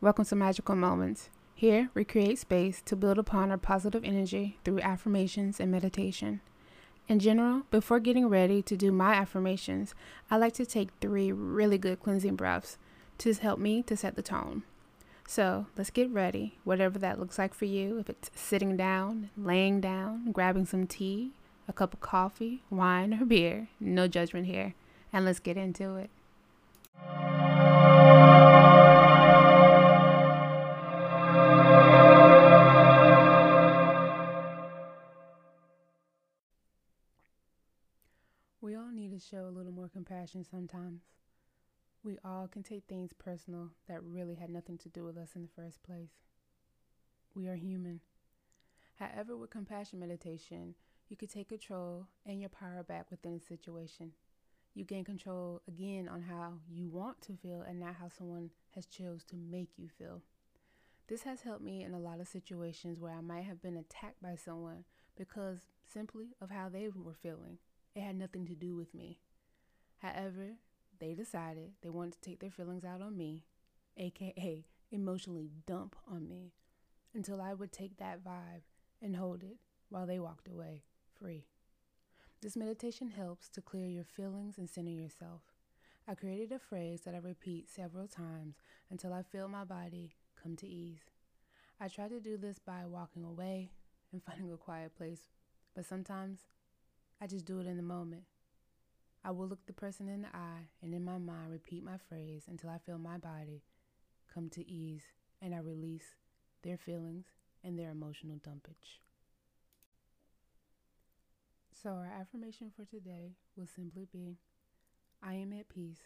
welcome to Magical Moments. Here, we create space to build upon our positive energy through affirmations and meditation. In general, before getting ready to do my affirmations, I like to take three really good cleansing breaths to help me to set the tone. So let's get ready, whatever that looks like for you. If it's sitting down, laying down, grabbing some tea, a cup of coffee, wine, or beer, no judgment here. And let's get into it. We all need to show a little more compassion sometimes. We all can take things personal that really had nothing to do with us in the first place. We are human. However, with compassion meditation, you can take control and your power back within a situation. You gain control again on how you want to feel and not how someone has chose to make you feel. This has helped me in a lot of situations where I might have been attacked by someone because simply of how they were feeling. It had nothing to do with me. However, they decided they wanted to take their feelings out on me, aka emotionally dump on me, until I would take that vibe and hold it while they walked away free. This meditation helps to clear your feelings and center yourself. I created a phrase that I repeat several times until I feel my body come to ease. I try to do this by walking away and finding a quiet place, but sometimes I just do it in the moment. I will look the person in the eye and in my mind repeat my phrase until I feel my body come to ease and I release their feelings and their emotional dumpage. So, our affirmation for today will simply be I am at peace.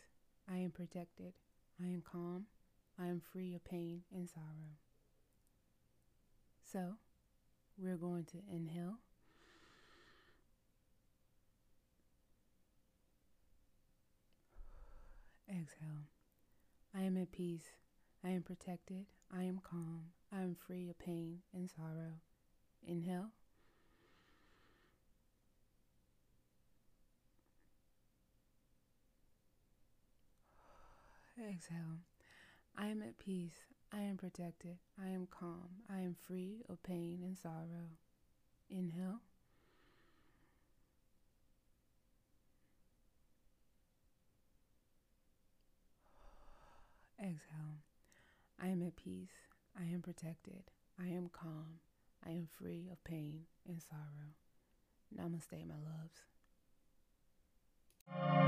I am protected. I am calm. I am free of pain and sorrow. So, we're going to inhale. Exhale. I am at peace. I am protected. I am calm. I am free of pain and sorrow. Inhale. Exhale. I am at peace. I am protected. I am calm. I am free of pain and sorrow. Inhale. exhale, I am at peace. I am protected. I am calm. I am free of pain and sorrow. Namaste, my loves.